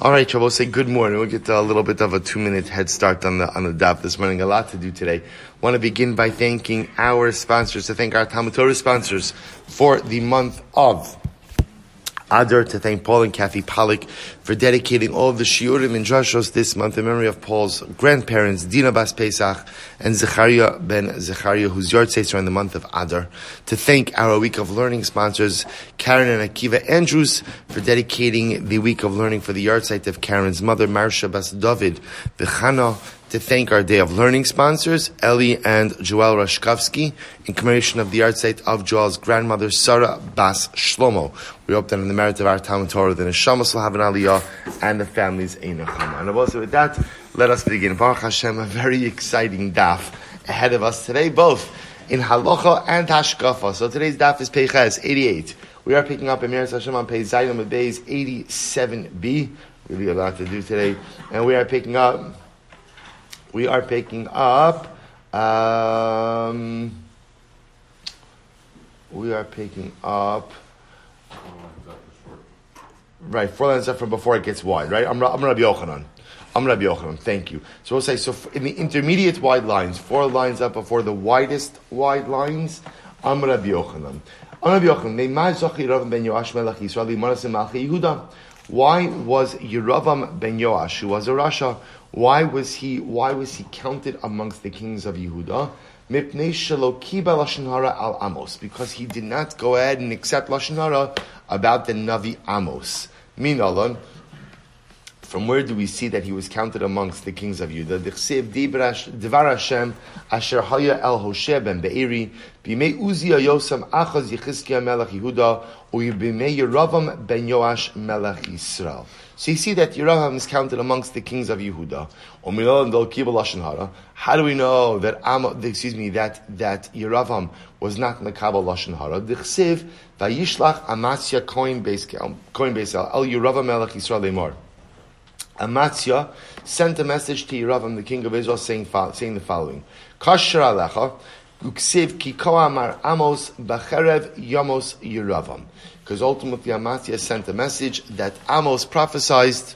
All right, Shabbos, say good morning. We'll get a little bit of a two-minute head start on the on the daf this morning. A lot to do today. Want to begin by thanking our sponsors. To thank our Talmud Torah sponsors for the month of Adar to thank Paul and Kathy Pollock for dedicating all of the shiurim and drashos this month in memory of Paul's grandparents, Dina Bas Pesach and Zechariah ben Zechariah, whose yard yahrzeits are in the month of Adar. To thank our Week of Learning sponsors, Karen and Akiva Andrews, for dedicating the Week of Learning for the yahrzeit of Karen's mother, Marsha Bas David, the Chana to thank our Day of Learning sponsors, Eli and Joel Rashkovsky, in commemoration of the yahrzeit of Joel's grandmother, Sarah Bas Shlomo. We hope that in the merit of our Talmud Torah, the Neshama will have an aliyah and the families Einachama. And also with that, let us begin. Baruch Hashem, a very exciting daf ahead of us today, both in Halacha and Hashkafa. So today's daf is Peiches 88. We are picking up Emir Hashem on Pei Zayin Beis 87b. Really a lot to do today. And we are picking up we are picking up. Um, we are picking up. Right, four lines up from before it gets wide, right? I'm, I'm Rabbi Yochanan. I'm Rabbi Yochanan. Thank you. So we'll say, so in the intermediate wide lines, four lines up before the widest wide lines, I'm Rabbi Yochanan. I'm Rabbi Yochanan. Why was Yeravam ben Yoash, who was a Rasha, why was he, why was he counted amongst the kings of Yehuda? al Amos, because he did not go ahead and accept lashon hara about the Navi Amos. From where do we see that he was counted amongst the kings of Judah? Devar Hashem Asher Haya El Hosheh ben Be'eri B'mei Uzia Yosam Achaz Yechizkiah Melech Yehuda B'mei Yeravam ben Yoash Melech Yisrael. So you see that Yeravam is counted amongst the kings of Yehuda. How do we know that Am, excuse me that that Yeravam was not Kabbalah lashon hara? Dichsev Vayishlach Amatzia Koin Beis Koin Beis El Yeravam Melech Yisrael Lemor. Amatzia sent a message to Yeravam, the king of Israel, saying, saying the following: Kasher alecha, uksiv ki amar amos bacherev yamos Yeravam. Because ultimately Amatzia sent a message that Amos prophesied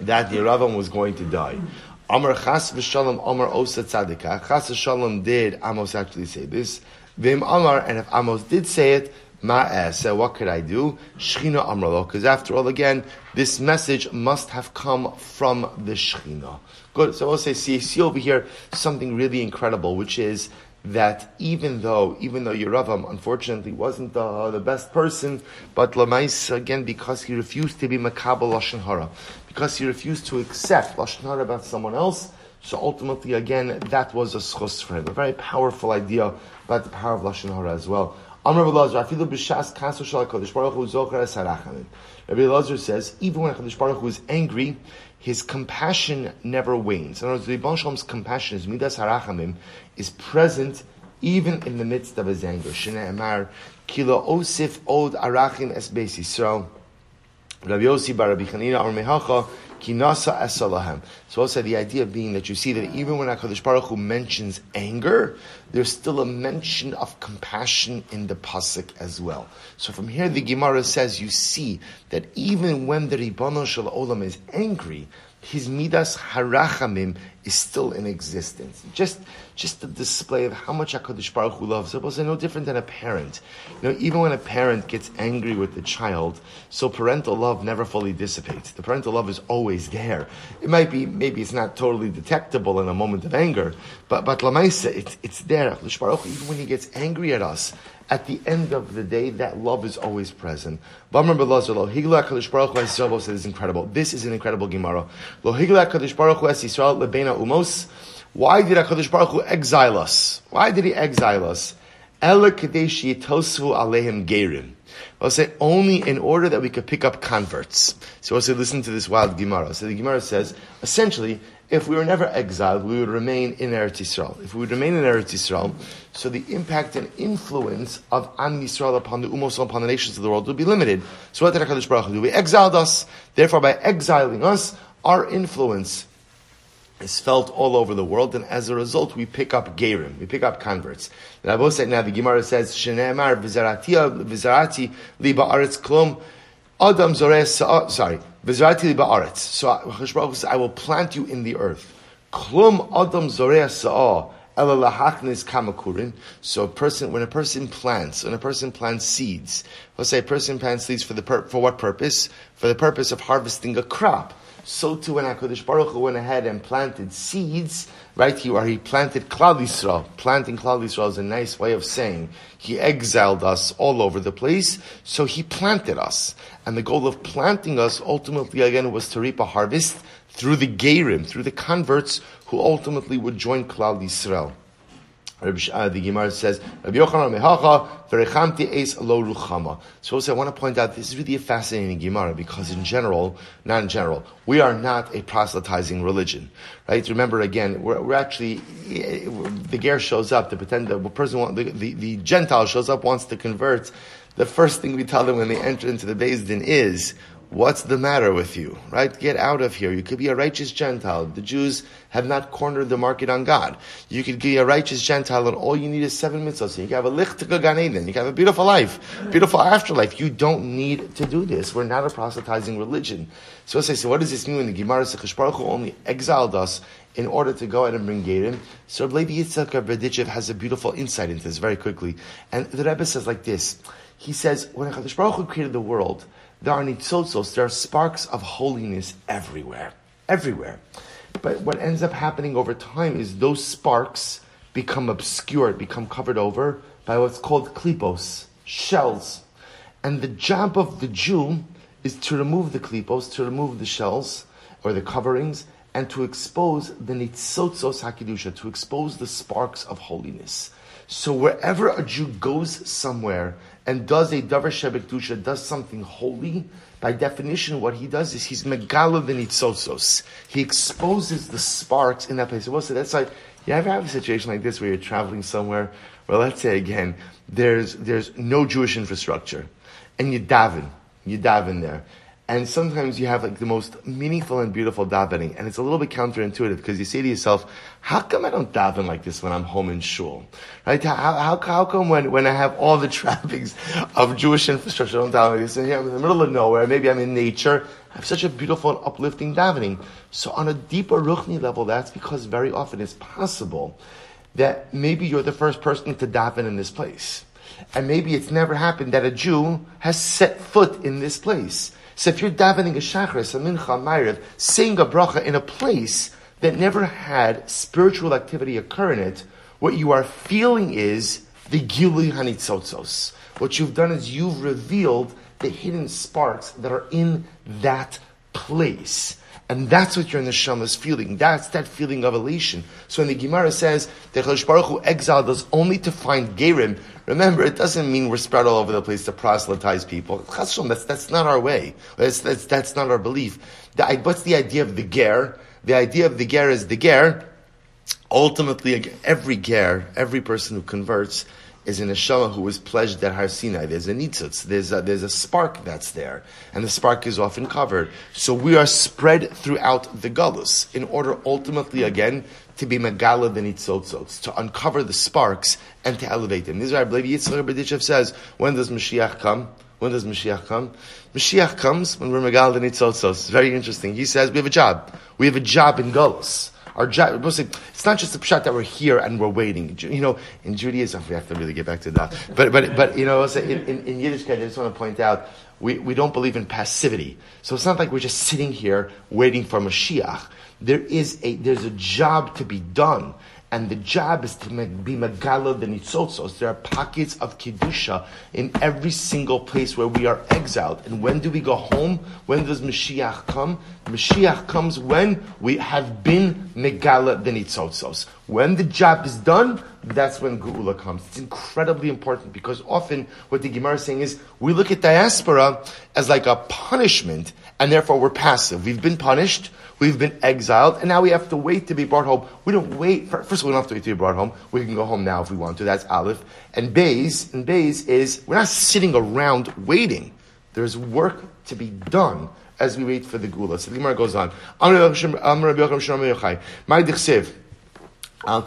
that Yeravam was going to die. Amar chas v'shalom Amar osa tzadika. Chas v'shalom did Amos actually say this? Vim Amar, and if Amos did say it, so what could I do? Shechina Amralo, because after all, again, this message must have come from the Shechina. Good. So I'll say, see, see over here something really incredible, which is that even though, even though Yeravam unfortunately wasn't the, the best person, but Lamais, again, because he refused to be Makabal Lashon Hara, because he refused to accept Lashon Hara about someone else, so ultimately, again, that was a schos for him. A very powerful idea about the power of Lashon Hara as well. Amr Rabbi b'shas kaso shal Baruch Hu. Rabbi Elazar says even when Hakadosh Baruch Hu is angry, his compassion never wanes. In other words, the Shalom's compassion, his midas harachamim, is present even in the midst of his anger. Shene Emar kilo osif od arachim es beis Yisrael. Rabbi Yossi bar Rabbi Chanina or Mehacha kinasa esalahem. So also the idea being that you see that even when Hakadosh Baruch Hu mentions anger, there's still a mention of compassion in the pasuk as well. So from here, the Gemara says you see that even when the Ribbano Shel Olam is angry, his midas harachamim is still in existence. Just, just the display of how much Hakadosh Baruch Hu loves. It was no different than a parent. You know, even when a parent gets angry with the child, so parental love never fully dissipates. The parental love is always there. It might be, maybe it's not totally detectable in a moment of anger, but but lamaisa, it's it's there. Hakadosh Baruch Hu, even when he gets angry at us, at the end of the day, that love is always present. This is incredible. This is an incredible Gemara. Why did HaKadosh Baruch Hu exile us? Why did he exile us? Ela kadesh yitosu aleim gerim. I'll say only in order that we could pick up converts. So I'll say listen to this wild Gemara. So the Gemara says, essentially, if we were never exiled, we would remain in Eretz Yisrael. If we would remain in Eretz Yisrael, so the impact and influence of Am Yisrael upon the Umos, upon the nations of the world would be limited. So what did HaKadosh Baruch Hu do? We exiled us. Therefore, by exiling us, our influence is felt all over the world, and as a result, we pick up gerim, we pick up converts. The Rabbi said now the Gemara says, "Shenemar v'zarati li ba'aretz klum adam zores." Oh, sorry, V'zarati ba'aretz. So Hakadosh Baruch Hu says, I will plant you in the earth. Klum adam zorea sa'ah. Oh, so a person, when a person plants, when a person plants seeds, let's say a person plants seeds for the for what purpose? For the purpose of harvesting a crop. So too, when Hakadosh Baruch Hu went ahead and planted seeds, right here, where he planted Klal Yisrael. Planting Klal Yisrael is a nice way of saying he exiled us all over the place. So he planted us, and the goal of planting us ultimately again was to reap a harvest through the Gerim, through the converts who ultimately would join Klal Yisrael. Uh, the Gemara says, Rabbi Yochanan mehacha verechamti eis lo ruchama. So also I want to point out this is really a fascinating Gemara because in general, not in general, we are not a proselytizing religion, right? Remember again, we're, we're actually the ger shows up, the pretend the person, the, the, the Gentile shows up, wants to convert. The first thing we tell them when they enter into the Din is, What's the matter with you? Right? Get out of here. You could be a righteous Gentile. The Jews have not cornered the market on God. You could be a righteous Gentile and all you need is seven mitzvahs. You can have a lichtika gan. You can have a beautiful life, beautiful afterlife. You don't need to do this. We're not a proselytizing religion. So I say, so what does this mean when the Gemara says Baruch only exiled us in order to go out and bring Gerim? So Rabbi Yitzchak Berdichev has a beautiful insight into this very quickly. And the Rebbe says like this. He says, when HaKadosh Baruch Hu created the world, there are nitzotzos, there are sparks of holiness everywhere. Everywhere. But what ends up happening over time is those sparks become obscured, become covered over by what's called klipos, shells. And the job of the Jew is to remove the klipos, to remove the shells or the coverings, and to expose the nitzotzos hakidusha, to expose the sparks of holiness. So wherever a Jew goes somewhere and does a davar shebekdusha, does something holy, by definition, what he does is he's megala the nitzotsos. He exposes the sparks in that place. So that's like you ever have a situation like this where you're traveling somewhere, well, let's say again, there's there's no Jewish infrastructure, and you daven, you daven there, and sometimes you have like the most meaningful and beautiful davening, and it's a little bit counterintuitive because you say to yourself, "How come I don't daven like this when I'm home in shul? Right? How, how, how come when, when I have all the trappings of Jewish infrastructure, I don't daven like this? And here I'm in the middle of nowhere, maybe I'm in nature. I have such a beautiful and uplifting davening. So on a deeper ruchni level, that's because very often it's possible that maybe you're the first person to daven in this place, and maybe it's never happened that a Jew has set foot in this place. So if you're davening a shachris, a mincha, a ma'ariv, saying a bracha in a place that never had spiritual activity occur in it, what you are feeling is the gilui hanitzotzos. What you've done is you've revealed the hidden sparks that are in that place. And that's what your neshama is feeling. That's that feeling of elation. So when the Gemara says that Chosh Baruch Hu exiled us only to find Gerim, remember, it doesn't mean we're spread all over the place to proselytize people. That's, that's not our way. That's, that's, that's not our belief. The, what's the idea of the Ger? The idea of the Ger is the Ger. Ultimately, every Ger, every person who converts, is in a neshama who was pledged at Har Sinai. There's a nitzutz. There's a, there's a spark that's there, and the spark is often covered. So we are spread throughout the galus in order ultimately again to be megala the nitzotzos, to uncover the sparks and to elevate them. This is why I believe Yitzchak Berditchev says, when does Mashiach come? When does Mashiach come? Mashiach comes when we're megala the nitzotzos. It's very interesting. He says we have a job. We have a job in galus. Our job, it's not just the pshat that we're here and we're waiting. You know, in Judaism, we have to really get back to that. But, but, but you know, in, in, in Yiddishkeit, I just want to point out, we, we don't believe in passivity. So it's not like we're just sitting here waiting for Mashiach. There is a, there's a job to be done and the job is to be megala the nitzotzos. There are pockets of kedusha in every single place where we are exiled. And when do we go home? When does Mashiach come? Mashiach comes when we have been megala the nitzotzos. When the job is done, that's when Geula comes. It's incredibly important because often what the Gemara is saying is we look at diaspora as like a punishment and therefore we're passive. We've been punished, we've been exiled, and now we have to wait to be brought home. We don't wait. First of all, we don't have to wait to be brought home. We can go home now if we want to. That's Aleph. And Bays, and Bays is we're not sitting around waiting. There's work to be done as we wait for the Gula. So the Gemara goes on. My. Al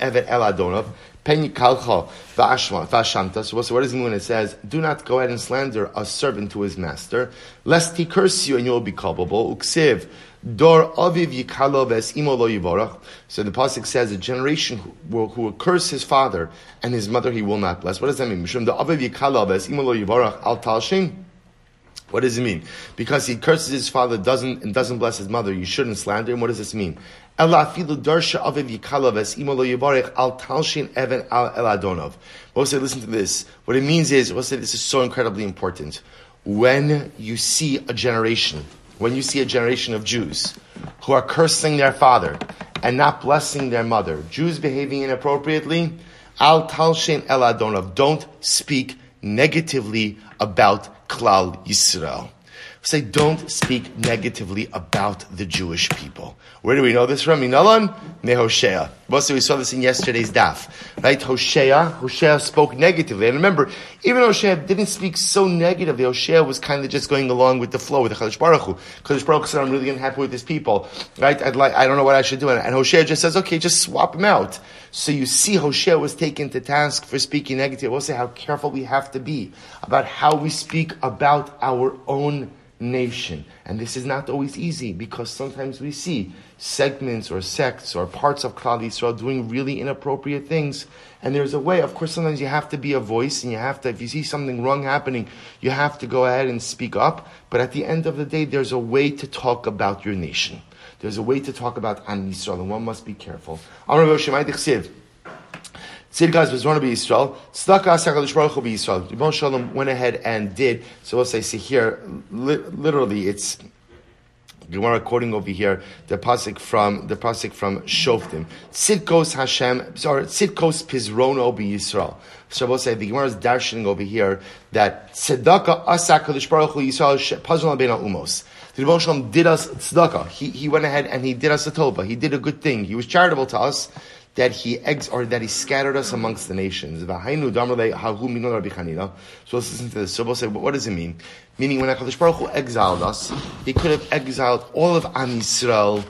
evet el adonov. Pen kalcha v'ashamta. So what does it mean when it says, do not go ahead and slander a servant to his master, lest he curse you and you will be culpable. Uksiv, Dor aviv yikalo ves imo lo. So the pasuk says a generation who will, who will, curse his father and his mother he will not bless. What does that mean? Mishum the aviv yikalo ves imo lo yivorach al talshim. What does it mean? Because he curses his father doesn't and doesn't bless his mother, you shouldn't slander him. What does this mean? Ela afilu darsha listen to this. What it means is, say this is so incredibly important. When you see a generation when you see a generation of Jews who are cursing their father and not blessing their mother, Jews behaving inappropriately, al talshin el adonov, don't speak negatively about Klal Yisrael say, don't speak negatively about the Jewish people. Where do we know this from? Minalan Hosea. Also, we saw this in yesterday's daf, right? Hosea, Hosea spoke negatively. And remember, even Hosea didn't speak so negatively. Hosea was kind of just going along with the flow with the Chadash Baruch Hu. Chadash Baruch said, I'm really unhappy with these people, right? I'd like, I don't know what I should do. And Hosea just says, okay, just swap them out. So you see, Hosea was taken to task for speaking negative. We'll say how careful we have to be about how we speak about our own nation. And this is not always easy because sometimes we see segments or sects or parts of Klal Yisrael doing really inappropriate things. And there's a way, of course, sometimes you have to be a voice and you have to, if you see something wrong happening, you have to go ahead and speak up. But at the end of the day, there's a way to talk about your nation. There's a way to talk about Am Yisrael, and one must be careful. Tzidkas was run to be Yisrael. Tzedakah Asakadish Baruch Hu Yisrael. Shalom went ahead and did. So we'll say, see here, li- literally, it's Gemara quoting over here the pasuk from the pasuk from Shoftim. Tzidkos Hashem, sorry, Tzidkos Pizrono Yisrael. So say the Gemara is darshaning over here that Tzedakah Asakadish Baruch Hu Yisrael Pazon Beina Umos. The Rebbe did us tzedakah. He, he went ahead and he did us a tova. He did a good thing. He was charitable to us that he ex or that he scattered us amongst the nations. So let's listen to this. So we'll say, what does it mean? Meaning, when Hakadosh Baruch Hu exiled us, he could have exiled all of Am Yisrael,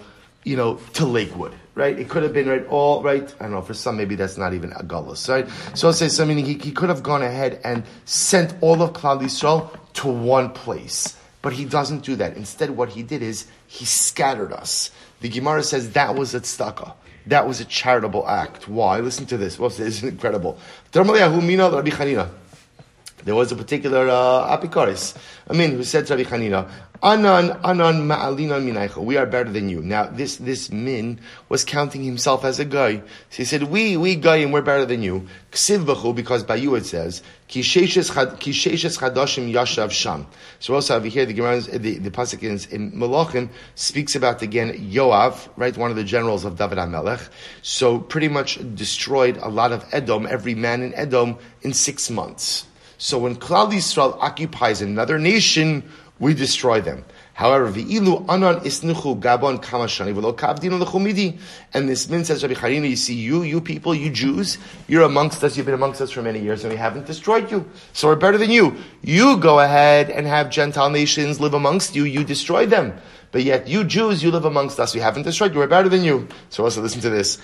you know, to Lakewood. Right? It could have been right all right. I don't know. For some, maybe that's not even a gullus, right? So I'll say, so meaning he, he could have gone ahead and sent all of Klal Yisrael to one place, but he doesn't do that. Instead, what he did is he scattered us. The Gemara says that was a tzedakah. That was a charitable act. Why? Listen to this. Well, this is incredible. There was a particular uh, apikoris, I mean, who said to Rabbi Chanina, Anan, Anan ma'alinan minaycha. We are better than you. Now, this, this min was counting himself as a guy. So he said, we, we guy, and we're better than you. Ksiv because by you it says, Kisheshes chadashim yashav sham. So also over here, the Gemara, the, the Pasuk in, in Malachim speaks about again Yoav, right, one of the generals of David HaMelech. So pretty much destroyed a lot of Edom, every man in Edom, in six months. So when Klal Yisrael occupies another nation, we destroy them. However, ilu anan isnuchu gabon kamashani v'lo kavdinu lechumidi. And this means, says Rabbi Chanina, you see, you, you people, you Jews, you're amongst us, you've been amongst us for many years, and we haven't destroyed you. So we're better than you. You go ahead and have Gentile nations live amongst you, you destroy them. But yet, you Jews, you live amongst us. We haven't destroyed you. We're better than you. So also listen to this.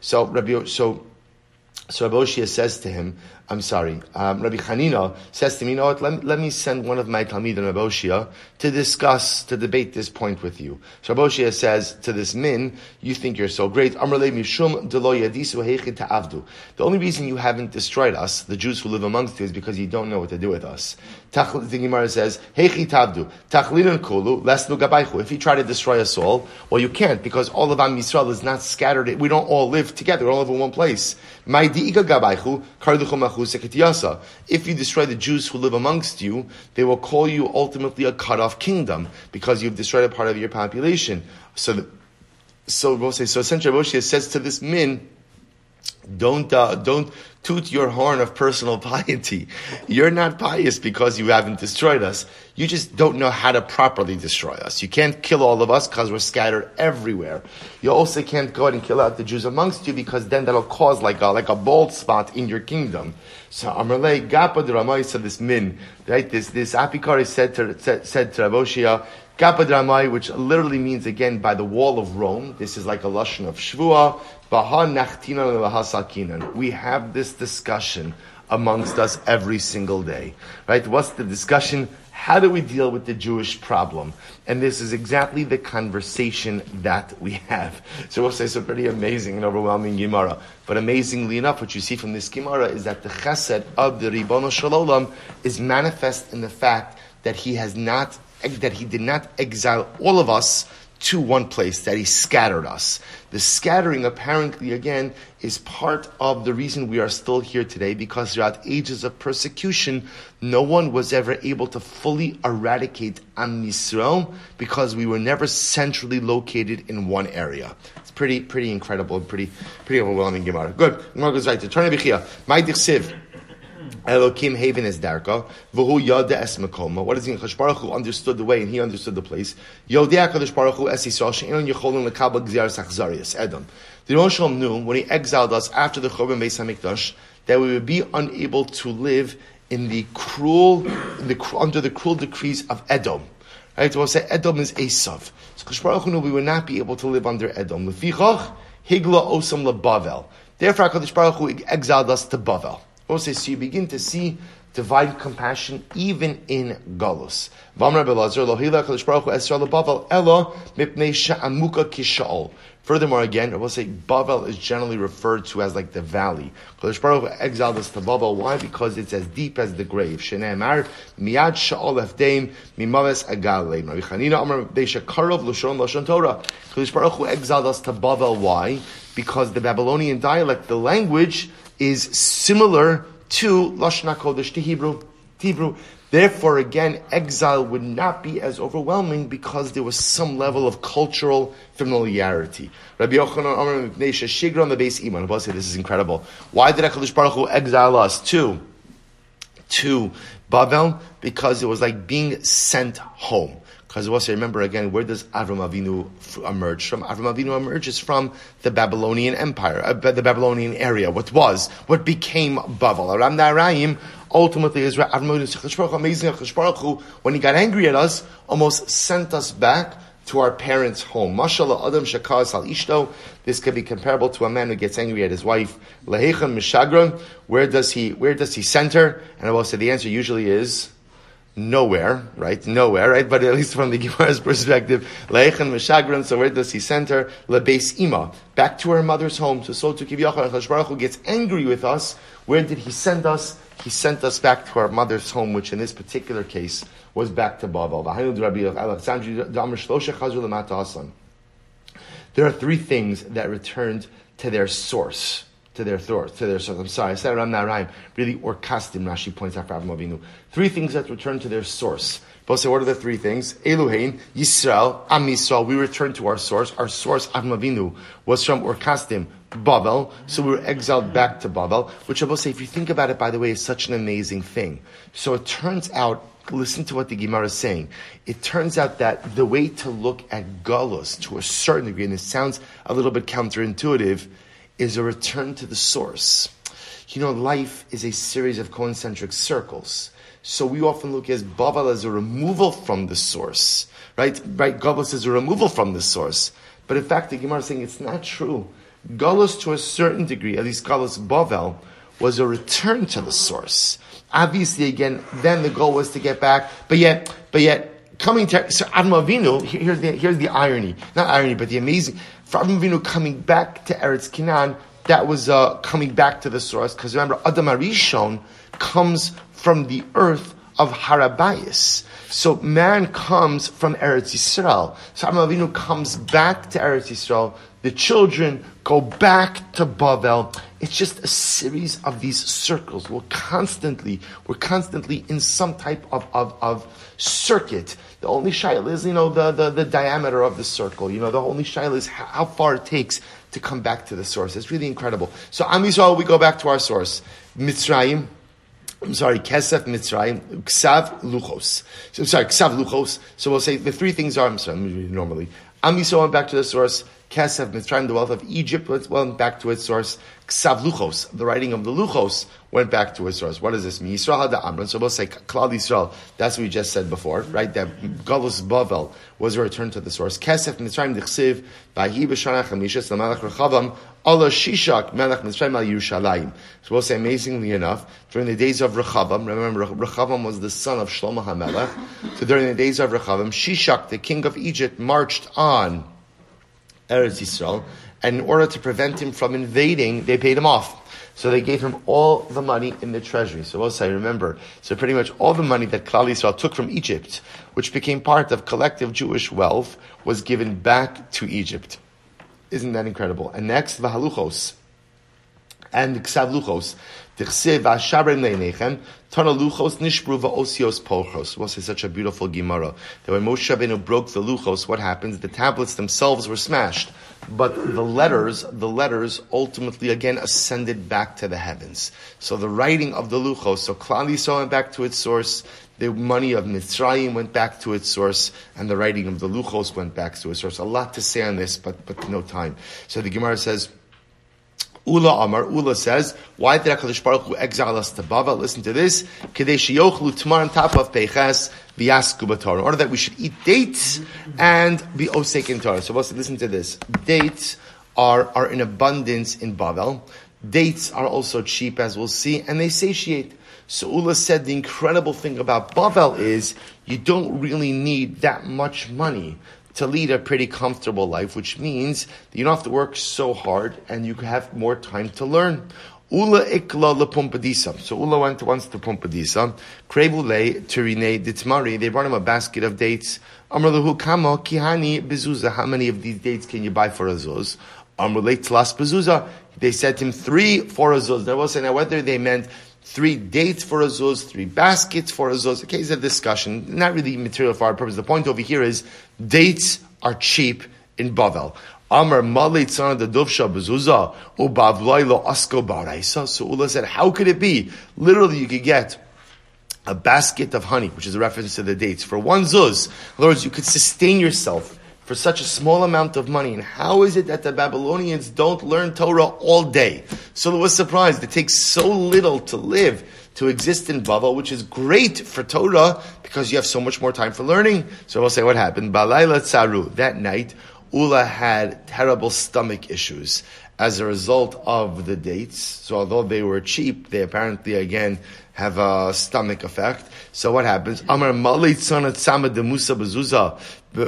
So Rabbi, so so Rabbi Oshia says to him, I'm sorry, um, Rabbi Chanina says to me, you know what, let, let me send one of my Talmid and Rabbi Oshia to discuss, to debate this point with you. So Rabbi Oshia says to this min, you think you're so great. The only reason you haven't destroyed us, the Jews who live amongst you, is because you don't know what to do with us. The Gemara says. If you try to destroy us all, well, you can't, because all of Am Yisrael is not scattered. We don't all live together. We all live in one place. If you destroy the Jews who live amongst you, they will call you ultimately a cut-off kingdom because you've destroyed a part of your population. So, the, so, so essentially, Moshe says to this min, don't uh, don't toot your horn of personal piety. You're not pious because you haven't destroyed us. You just don't know how to properly destroy us. You can't kill all of us because we're scattered everywhere. You also can't go ahead and kill out the Jews amongst you because then that'll cause like a, like a bald spot in your kingdom. So Amarle Gapa de said this min, right? This, this Apikari said to, said, said to Raboshia, Gapa de Ramai, which literally means again by the wall of Rome. This is like a Lashon of Shvua. We have this discussion amongst us every single day. Right? What's the discussion? How do we deal with the Jewish problem? And this is exactly the conversation that we have. So we'll say it's a pretty amazing and overwhelming Gemara. But amazingly enough, what you see from this Gemara is that the chesed of the Ribbono Shalom is manifest in the fact that he has not, that he did not exile all of us to one place, that he scattered us. The scattering, apparently, again, is part of the reason we are still here today, because throughout ages of persecution, no one was ever able to fully eradicate Am Yisrael, because we were never centrally located in one area. It's pretty, pretty incredible, pretty, pretty overwhelming Gemara. Good. Gemara goes right to Turn My. Elokim Haven is Darka. V'hu Yada Es Mekoma. What is Baruch Hu understood the way and he understood the place. Yodea Kadosh Baruch Hu Es Yisrael She'enon Yecholim Lekabel Gziar Sachzarias. Edom. The Rosh knew when he exiled us after the Chorban Beis Hamikdash that we would be unable to live in the cruel, in the, under the cruel decrees of Edom. Right? We'll say Edom is Esav. So Chash Baruch knew we would not be able to live under Edom. Lefichach Higla Osam LeBavel. Therefore, Hakadosh Baruch Hu exiled us to Bavel. Also, so you begin to see divine compassion even in Galus. Furthermore, again, I will say Bavel is generally referred to as like the valley. Kadosh Baruch exiled us to Bavel. Why? Because it's as deep as the grave. Shene'emar miyad sha'ol mimaves Amar exiled us to Bavel. Why? Because the Babylonian dialect, the language, is similar to Lashon HaKodesh, to Hebrew. Hebrew. Therefore, again, exile would not be as overwhelming because there was some level of cultural familiarity. Rabbi Yochanan Amar Shigra on the base Iman. I'll say This is incredible. Why did HaKadosh Baruch Hu exile us to, to Babel? Because it was like being sent home. Because also remember again, where does Avram Avinu emerge from? Avram Avinu emerges from the Babylonian Empire, uh, the Babylonian area, what was, what became Babel. Aram Narayim ultimately is Avram Avinu, amazing when he got angry at us, almost sent us back to our parents' home. Mashallah Adam Shakar Sal Ishto. This could be comparable to a man who gets angry at his wife. Lehechan Mishagron. Where does he where does he center? And I will say the answer usually is nowhere, right? Nowhere, right? But at least from the Gemara's perspective, Leichan Meshagran, so where does he send her? Lebeis Ima, back to her mother's home. So, so to Kivyachar, Baruch Hu gets angry with us. Where did he send us? He sent us back to our mother's home, which in this particular case was back to Babel. There are three things that returned to their source to their source, to their source. I'm sorry, I said Ram Naraim. Really, or Kastim, Rashi points out for Avram Avinu. Three things that return to their source. Both say, what are the three things? Eluhain, Yisrael, Am Yisrael. We return to our source. Our source, Avram Avinu, was from Ur Kasdim, Babel. So we were exiled back to Babel, which I will say, if you think about it, by the way, is such an amazing thing. So it turns out listen to what the Gemara is saying. It turns out that the way to look at Galus to a certain degree, and it sounds a little bit counterintuitive, is a return to the source. You know, life is a series of concentric circles. So we often look at Bavel as a removal from the source, right? Right? Galus is a removal from the source. But in fact, the Gemara is saying it's not true. Galus, to a certain degree, at least Galus Bavel, was a return to the source. Obviously, again, then the goal was to get back, but yet, but yet, coming to so Adam here's the here's the irony, not irony, but the amazing for Avram Avinu coming back to Eretz Canaan, that was uh, coming back to the source. Because remember, Adam Arishon comes from the earth of Harabayas. So man comes from Eretz Yisrael. So Avram Avinu comes back to Eretz Yisrael. The children go back to Bavel. It's just a series of these circles. We're constantly, we're constantly in some type of, of, of circuit the only shaila is, you know, the, the, the diameter of the circle. You know, the only shaila is how, how far it takes to come back to the source. It's really incredible. So Am Yisrael, we go back to our source. Mitzrayim, I'm sorry, Kesef Mitzrayim, Ksav Luchos. So sorry, Ksav Luchos. So we'll say the three things are, I'm sorry, normally. Am Yisrael went back to the source. Kesef Mitzrayim, the wealth of Egypt, went back to its source. Ksav Luchos, the writing of the Luchos, went back to its source. What does this mean? Yisrael the Amran, so we'll say Klal Yisrael. That's what we just said before, right? That Galus Bavel was returned to the source. Kesef Mitzrayim Dichsiv, Rechavam, Allah Shishak Melech Mitzrayim Al Yerushalayim. So we'll say, amazingly enough, during the days of Rechavam, remember Rechavam was the son of Shlomo HaMelech. So during the days of Rechavam, Shishak, the king of Egypt, marched on Eretz Yisrael and in order to prevent him from invading, they paid him off. So they gave him all the money in the treasury. So also I remember, so pretty much all the money that Klal Yisrael took from Egypt, which became part of collective Jewish wealth, was given back to Egypt. Isn't that incredible? And next, Vahaluchos and Ksav Tana Luchos Nishbru Va'osios Polchos. Was such a beautiful Gemara. That when Moshe Rabbeinu broke the Luchos, what happens? The tablets themselves were smashed. But the letters, the letters ultimately again ascended back to the heavens. So the writing of the Luchos, so Klal Yisrael went back to its source, the money of Mitzrayim went back to its source, and the writing of the Luchos went back to its source. A lot to say on this, but, but no time. So the Gemara says, Ula Amar, Ula says, why did HaKadosh Baruch Hu exile us to Bava? Listen to this. Kedei sheyochlu tmar on top of peiches v'yasku b'torah. In order that we should eat dates and be osek in Torah. So listen to this. Dates are, are in abundance in Bavel. Dates are also cheap, as we'll see, and they satiate. So Ula said the incredible thing about Bavel is you don't really need that much money to lead a pretty comfortable life, which means that you don't have to work so hard and you have more time to learn. Ula ikla lepumpadisa. So Ula went once to Pumbedisa. Krevule turine ditmari. They brought him a basket of dates. Kama kihani bezuza. How many of these dates can you buy for a zuz? Amrule tlas bezuza. They said to him three for a zuz. There was now whether they meant three dates for a zuz, three baskets for a zuz. A case of discussion, not really material for our purpose. The point over here is dates are cheap in Bavel. Amar Malit son the Duvsha Bezuza Ubavloilo Asko Baraisa. So Ula said, how could it be? Literally, you could get a basket of honey, which is a reference to the dates, for one zuz. In other words, you could sustain yourself for such a small amount of money. And how is it that the Babylonians don't learn Torah all day? So was surprised. It takes so little to live, to exist in Bavel, which is great for Torah because you have so much more time for learning. So we'll say what happened. Balayla Tsaru. That night, Ula had terrible stomach issues as a result of the dates. So although they were cheap, they apparently again have a stomach effect. So what happens? Amar Malit Sonat Sama de Musa Bezuza,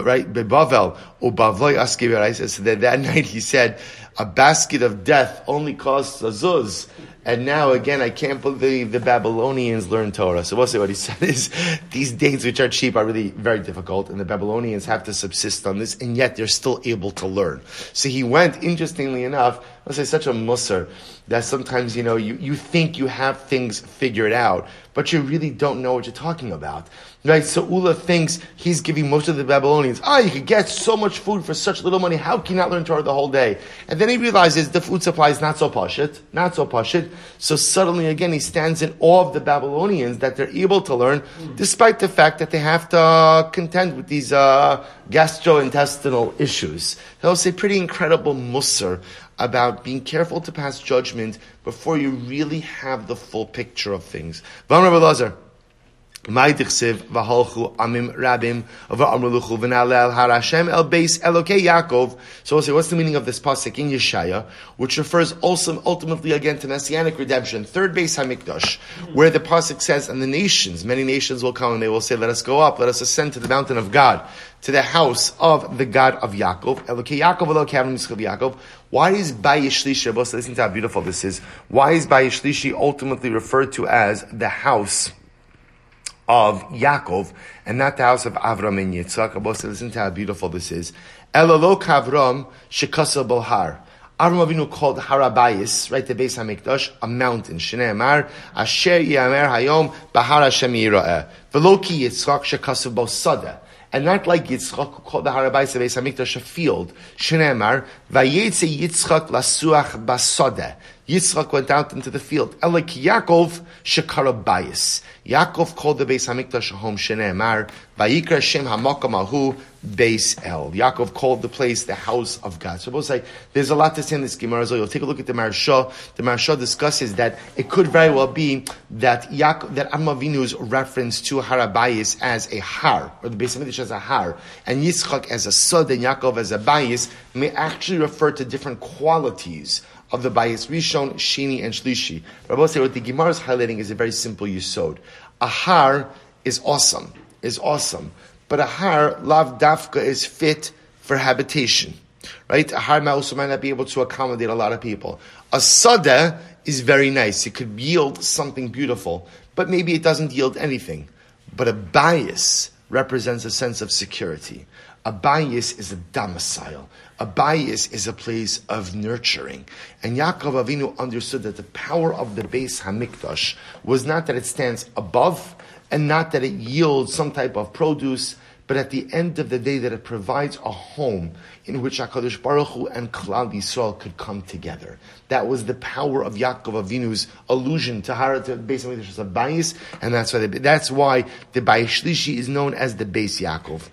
right? Bebavel, or Bavloy Aske So that, that night he said, a basket of death only costs a zuz. And now again, I can't believe the Babylonians learned Torah. So we'll see what he said is these dates which are cheap are really very difficult, and the Babylonians have to subsist on this, and yet they're still able to learn. So he went, interestingly enough, let's say such a musser that sometimes, you know, you, you think you have things figured out, but you really don't know what you're talking about. Right? So Ula thinks he's giving most of the Babylonians, ah, oh, you could get so much food for such little money, how can you not learn Torah the whole day? And then he realizes the food supply is not so pashit, not so pashit. So suddenly again he stands in awe of the Babylonians that they're able to learn, despite the fact that they have to contend with these uh, gastrointestinal issues. They'll say pretty incredible musr about being careful to pass judgment before you really have the full picture of things. My dichsiv v'halchu amim rabim v'amruluchu v'nalel harashem el beis elokei Yaakov. So we'll say, what's the meaning of this pasuk in Yeshaya, which refers also ultimately again to messianic redemption, third base Hamikdash, where the pasuk says, and the nations, many nations will come and they will say, let us go up, let us ascend to the mountain of God, to the house of the God of Yaakov. Elokei Yaakov elokei Yaakov. Why is Bayishlishi, listen to how beautiful this is, why is Bayishlishi ultimately referred to as the house of Yaakov and not the house of Avram and Yitzchak. Abba listen to how beautiful this is. Elalo kavram shekasa bolhar. Avram Avinu called Harabayis, right, the base Hamikdash, a mountain. Shnei Amar, Asher Yamer Hayom, Bahar Hashem Yira'eh. Veloki Yitzchak shekasa bosada. and not like Yitzchak who called the Harabayis of Beis Hamikdash a field. Shneemar, Vayetze Yitzchak lasuach basodeh. Yitzchak went out into the field. Elik Yaakov shekara bayis. Yaakov called the Beis Hamikdash home Shneemar. Vayikra Shem Hamakam Ahu Beis El. Yaakov called the place the house of God. So we'll say there's a lot to say in this Gemara. So you'll take a look at the Maharsha. The Maharsha discusses that it could very well be that Yaakov, that Amavinu's reference to Harabayis as a har, or the Beis Hamikdash as a har, and Yitzchak as a sod and Yaakov as a bayis may actually refer to different qualities of the Bayis Rishon, Shini, and Shlishi. Rabbi say what the Gemara is highlighting is a very simple yisod. A har is awesome, is awesome, but a har, lav dafka, is fit for habitation. Right? A har also might not be able to accommodate a lot of people. A sada is very nice. It could yield something beautiful, but maybe it doesn't yield anything. But a bias represents a sense of security. A bias is a domicile. A bias is a place of nurturing. And Yaakov Avinu understood that the power of the Beis Hamikdash was not that it stands above and not that it yields some type of produce, but at the end of the day that it provides a home in which HaKadosh Baruch Hu and Klal Yisrael could come together. That was the power of Yaakov Avinu's allusion to Hara to Beis Hamikdash as a bias, and that's why, they, that's why the Bayis Shlishi is known as the Beis Yaakov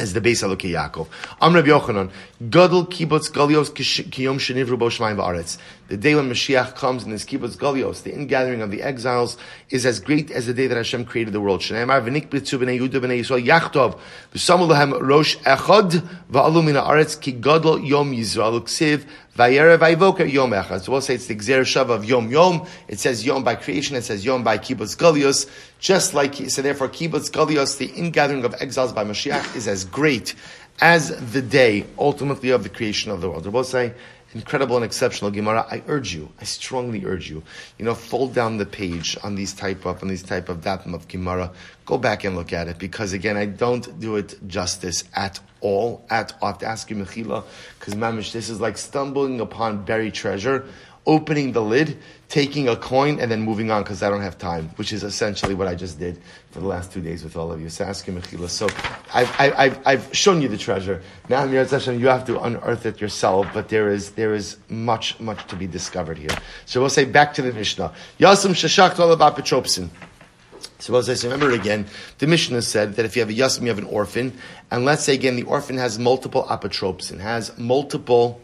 as the base Eloke Yaakov. Am Rabbi Yochanan, Gadol Kibbutz Galios Kiyom Shenivru Bo Shemaim Va'aretz. The day when Mashiach comes in this Kibbutz Galios, the ingathering of the exiles, is as great as the day that Hashem created the world. Shneimar V'nik B'tzu B'nei Yudah B'nei Yisrael Yachtov V'samu Lahem Rosh Echad V'alu Min Haaretz Ki Gadol Yom Yisrael Ksiv Vayera Vayvoker Yom Echad. So we'll say it's the Gzer Shav of Yom Yom. It says Yom by creation. It says Yom by Kibbutz Galios. Just like, he so therefore Kibbutz Galios, the ingathering of exiles by Mashiach is as great as the day ultimately of the creation of the world. We'll say incredible and exceptional Gemara. I urge you, I strongly urge you, you know, fold down the page on these type of on these type of datum of Gemara. Go back and look at it because again, I don't do it justice at all. At. I have to ask you, Mechila, because mamish, this is like stumbling upon buried treasure opening the lid, taking a coin, and then moving on because I don't have time, which is essentially what I just did for the last two days with all of you. So So I've, I've, I've shown you the treasure. Now, you have to unearth it yourself, but there is, there is much, much to be discovered here. So we'll say back to the Mishnah. All about Petropsin. So as I say, remember again, the Mishnah said that if you have a yasim, you have an orphan, and let's say again the orphan has multiple apotropes and has multiple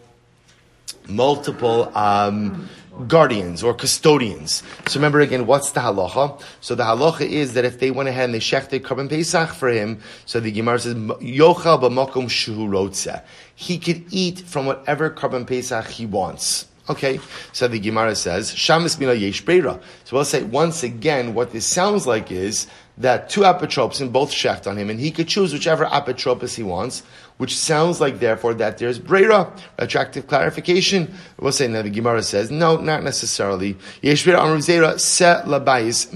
multiple um, guardians or custodians. So remember again, what's the halacha? So the halacha is that if they went ahead and they shechted korban pesach for him, so the Gemara says yochal b'makom shuhu He could eat from whatever korban pesach he wants. Okay, so the Gemara says shamis mina yesh So we'll say once again, what this sounds like is that two apotropes in both shecht on him, and he could choose whichever apotropos he wants which sounds like therefore that there's brera, retroactive clarification. We'll say now the Gemara says, no, not necessarily. Yeshvira se labayis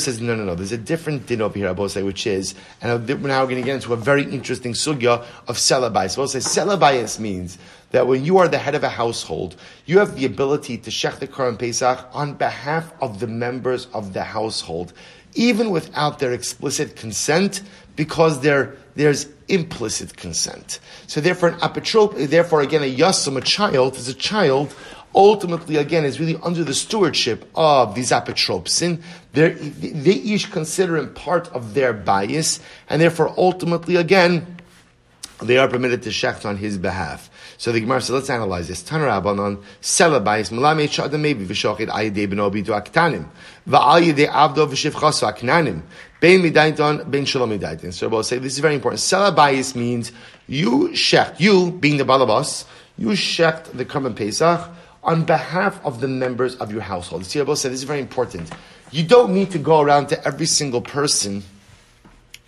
says, no, no, no, there's a different din over here, I will say, which is, and now we're going to get into a very interesting sugya of selabayis. Say selabayis means that when you are the head of a household, you have the ability to shech the Korban Pesach on behalf of the members of the household, even without their explicit consent, because there, there's implicit consent. So therefore, an apotrop, therefore again, a yasam, a child, is a child, ultimately again is really under the stewardship of these apotropsin. They, they each consider him part of their bias, and therefore ultimately again, they are permitted to shecht on his behalf. So the Gemara says, let's analyze this. Tanarabanon, Sela Bayis, Malame Shadam Maybe, Vishochid Ayade Benobi to Aktanim, Va'al Avdo Vishivchasu Aknanim, Bein Midaiton, Bein Shalom Midaiton. So we'll say, this is very important. Sela Bayis means you shecht, you being the Balabas, you shecht the Korban Pesach on behalf of the members of your household. Rabbi said, this is very important. You don't need to go around to every single person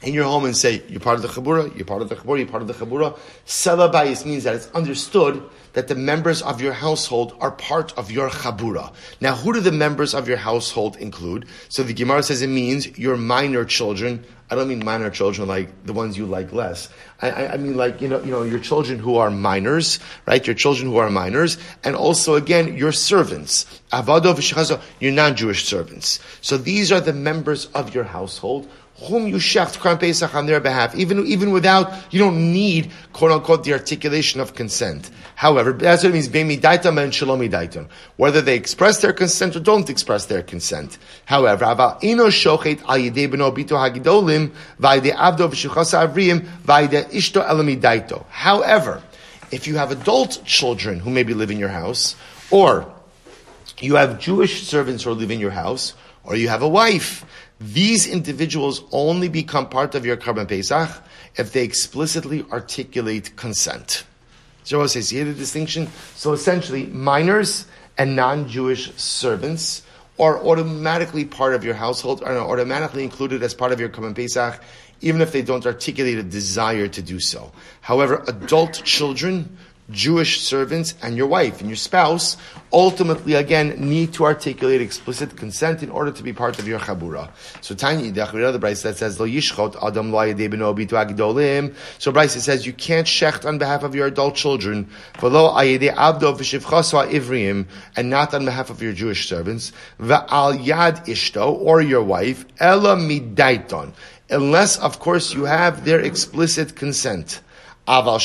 in your home and say, you're part of the Chabura, you're part of the Chabura, you're part of the Chabura. Sela Bayis means that it's understood that the members of your household are part of your chabura. Now, who do the members of your household include? So the Gemara says it means your minor children. I don't mean minor children like the ones you like less. I, I, I, mean like you know you know your children who are minors, right? Your children who are minors, and also again your servants, avado your non-Jewish servants. So these are the members of your household whom you shecht Korban Pesach on their behalf, even, even without, you don't need, quote unquote, the articulation of consent. However, that's what it means, Beimi Daitam and Shalomi Daitam. Whether they express their consent or don't express their consent. However, Ino Shochet Al Yedei Beno Bito Hagidolim, Vaide Avdo Vaide Ishto Elami Daito. However, if you have adult children who maybe live in your house, or you have Jewish servants who live in your house, or you have a wife, these individuals only become part of your Korban Pesach if they explicitly articulate consent. So says, hear the distinction? So essentially, minors and non-Jewish servants are automatically part of your household, are automatically included as part of your Korban Pesach, even if they don't articulate a desire to do so. However, adult children Jewish servants and your wife and your spouse ultimately again need to articulate explicit consent in order to be part of your chabura. So Tanya the other Brisa that says lo yishchot adam lo agdolim. So Brisa says you can't shecht on behalf of your adult children v'lo ayede abdo v'shivchaso ivriim and not on behalf of your Jewish servants v'al yad ishto or your wife ela midaiton unless of course you have their explicit consent. Aval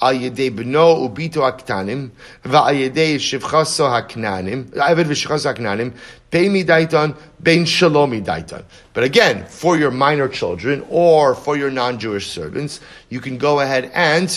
על ידי בנו וביתו הקטנים, ועל ידי שבחסו הכנענים, עבד ושבחסו הכנענים, בין מדייתון, בין שלא מדייתון. But again, for your minor children or for your non-Jewish servants, you can go ahead and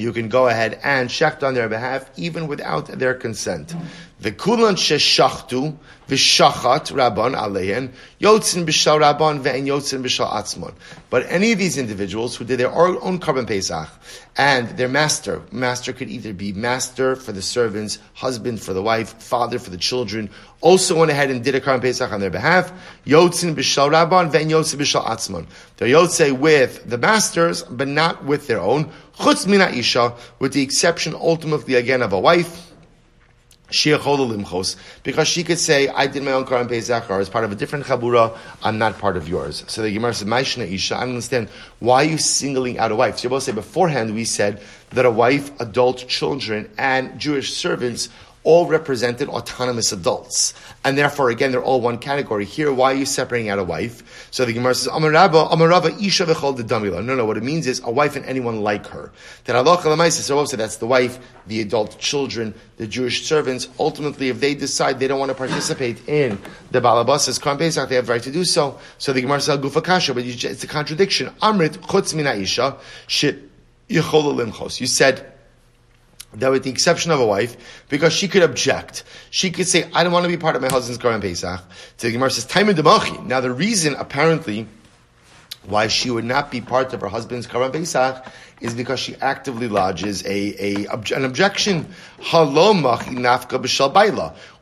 you can go ahead and shecht on their behalf even without their consent. V'kulan sheshachtu v'shachat rabban aleihen yotzin b'shal rabban ve'en yotzin b'shal atzmon. But any of these individuals who did their own korban pesach and their master, master could either be master for the servants, husband for the wife, father for the children, also went ahead and did a korban pesach on their behalf. Yotzin b'shal rabban ve'en yotzin b'shal atzmon. They're with the masters, but not with their own. Chutz mina isha, with the exception ultimately again of a wife because she could say, I did my own Korban Pesach, as part of a different Chabura, I'm not part of yours. So the Gemara says, Maishna Isha, I don't understand, why are you singling out a wife? So you both say, beforehand we said that a wife, adult children, and Jewish servants all represented autonomous adults. And therefore, again, they're all one category. Here, why are you separating out a wife? So the Gemara says, Amarabba, Amarabba, Isha v'chol damila. No, no, what it means is a wife and anyone like her. That Allah so that's the wife, the adult children, the Jewish servants. Ultimately, if they decide they don't want to participate in the Balabas's Korban Pesach, they have the right to do so. So the Gemara says, Gufa Kasha, but it's a contradiction. Amrit, chutz mina Isha, shit, You said, that with the exception of a wife, because she could object. She could say, I don't want to be part of my husband's Korban Pesach. So the Gemara says, Time Demachi. Now the reason, apparently, why she would not be part of her husband's Korban Pesach is because she actively lodges a, a an objection,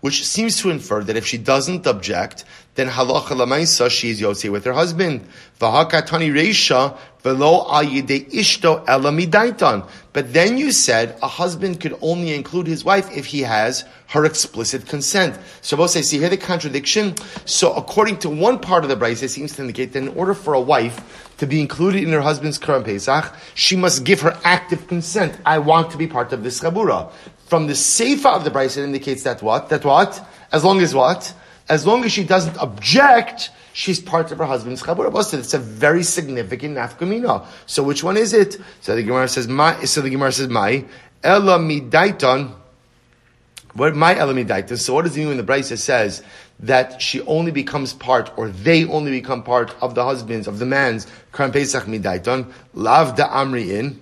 which seems to infer that if she doesn't object, then halacha lamaisa she is yotze with her husband. V'hakatani reisha ishto elamidaitan. But then you said a husband could only include his wife if he has her explicit consent. So both say, see here the contradiction. So according to one part of the Brisa, it seems to indicate that in order for a wife to be included in her husband's Korban Pesach, she must give her active consent. I want to be part of this chabura. From the Seifa of the Brisa, it indicates that what? That what? As long as what? As long as she doesn't object, she's part of her husband's basted. It's a very significant nafkamina. So which one is it? So the Gemara says, my, so the Gemara says, my, ela midaiton, what my ela midaiton, so what does it mean when the Brisa says that she only becomes part, or they only become part of the husband's, of the man's, Korban Pesach midaiton, lav da amri in,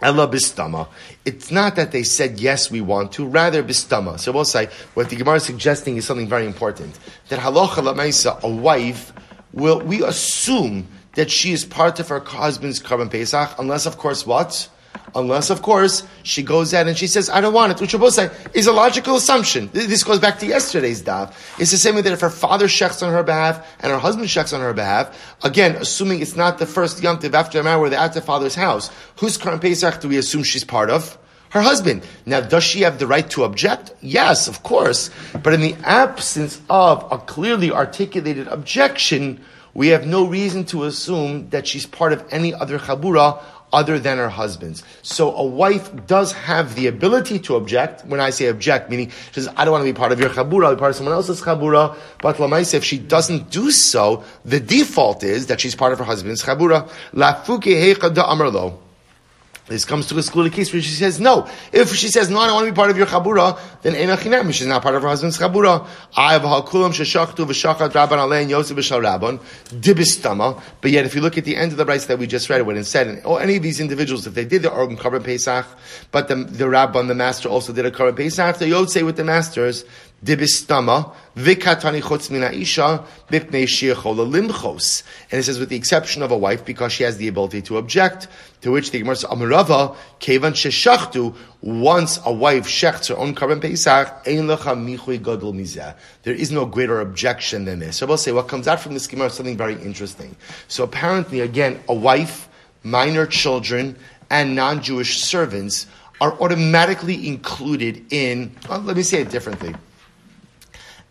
Ella bistama. It's not that they said yes, we want to. Rather bistama. So we'll say what the Gemara is suggesting is something very important. That halacha lamaisa, a wife, will we assume that she is part of her husband's korban pesach, unless of course what, unless, of course, she goes out and she says, I don't want it, which we'll both say is a logical assumption. This goes back to yesterday's daf. It's the same way that if her father shechs on her behalf and her husband shechs on her behalf, again, assuming it's not the first Yom Tiv after a marriage where they're at the father's house, whose Karban Pesach do we assume she's part of? her husband. Now, does she have the right to object? Yes, of course. But in the absence of a clearly articulated objection, we have no reason to assume that she's part of any other chabura other than her husband's. So a wife does have the ability to object. When I say object, meaning she says, I don't want to be part of your chabura, I'll be part of someone else's chabura. But lamaisa, if she doesn't do so, the default is that she's part of her husband's chabura. La fuke da amarlo. This comes to a school of case where she says no. If she says no, I don't want to be part of your chabura, then ena chinam. She's not part of her husband's chabura. I have a hakulam sheshachtu v'shachat rabban alein yosef v'shal rabban dibistama. But yet, if you look at the end of the rights that we just read, when it said, oh, any of these individuals, if they did the organ korban pesach, but the the rabban, the master, also did a korban pesach, the say with the masters dibistama vikatani chutz mina isha bipnei shiachola limchos. And it says with the exception of a wife because she has the ability to object. To which the Gemara says Amarava kevan sheshachtu. Once a wife shechts her own korban pesach, ein lecha michui gadol mizeh. There is no greater objection than this. So I will say what comes out from this Gemara is something very interesting. So apparently, again, a wife, minor children, and non-Jewish servants are automatically included in. Well, let me say it differently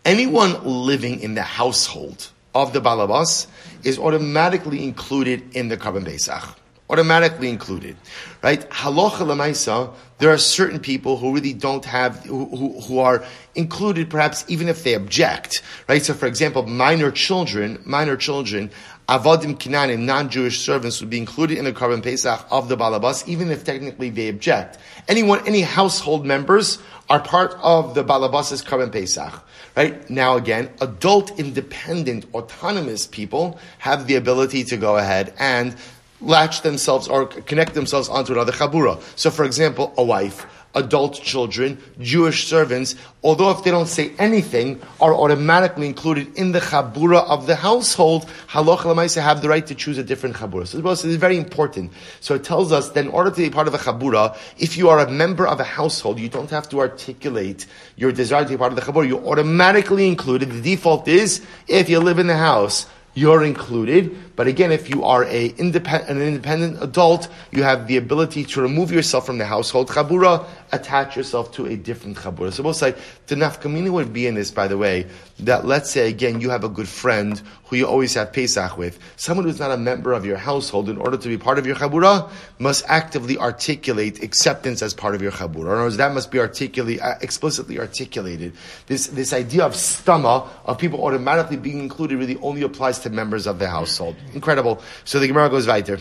anyone living in the household of the balabas is automatically included in the korban pesach. Automatically included, right? Halacha lemaisa. There are certain people who really don't have, who, who, who, are included, perhaps even if they object, right? So, for example, minor children, minor children, avodim kinanim, non-Jewish servants would be included in the korban pesach of the balabas, even if technically they object. Anyone, any household members are part of the balabas's korban pesach. Right? Now again, adult, independent, autonomous people have the ability to go ahead and latch themselves or connect themselves onto another chabura. So for example, a wife, adult children, Jewish servants, although if they don't say anything, are automatically included in the chabura of the household, halach lamaisa have the right to choose a different chabura. So this is very important. So it tells us that in order to be part of a chabura, if you are a member of a household, you don't have to articulate your desire to be part of the chabura. You're automatically included. The default is if you live in the house, you're included. But again, if you are a an independent adult, you have the ability to remove yourself from the household chabura, attach yourself to a different chabura. So both say the nafkamina would be in this, by the way, that let's say again you have a good friend who you always have Pesach with, someone who's not a member of your household, in order to be part of your chabura, must actively articulate acceptance as part of your chabura. In other words, that must be articulate, uh, explicitly articulated. This this idea of stama of people automatically being included really only applies to members of the household. Incredible. So the Gemara goes weiter.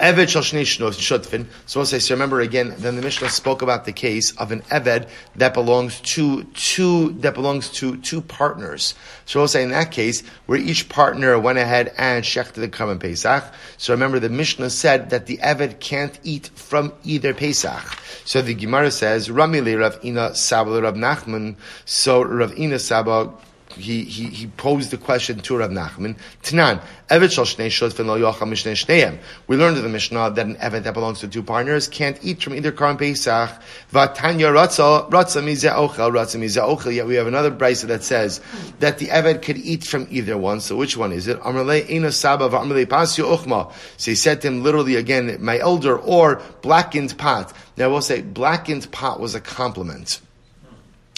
Eved shutfin. So we'll say, so remember again, then the Mishnah spoke about the case of an Eved that belongs to two, that belongs to two partners. So we'll say in that case, where each partner went ahead and shechted the Korban Pesach. So remember the Mishnah said that the Eved can't eat from either Pesach. So the Gemara says, Rami le Rav Ina Saba Rav Nachman. So Rav Ina Saba he, he, he posed the question to Rav Nachman. Tanan, Evet shal shnei shotfin lo yocham mishnei shneihem. We learned in the Mishnah that an Evet that belongs to two partners can't eat from either Karan Pesach. Vatanya ratza, ratza mize ochel, ratza mize ochel. Yet we have another brisa that says that the Evet could eat from either one. So which one is it? Amrle ina saba v'amrle pasio uchma. So he said to him literally again, my elder or blackened pot. Now we'll say blackened pot was a compliment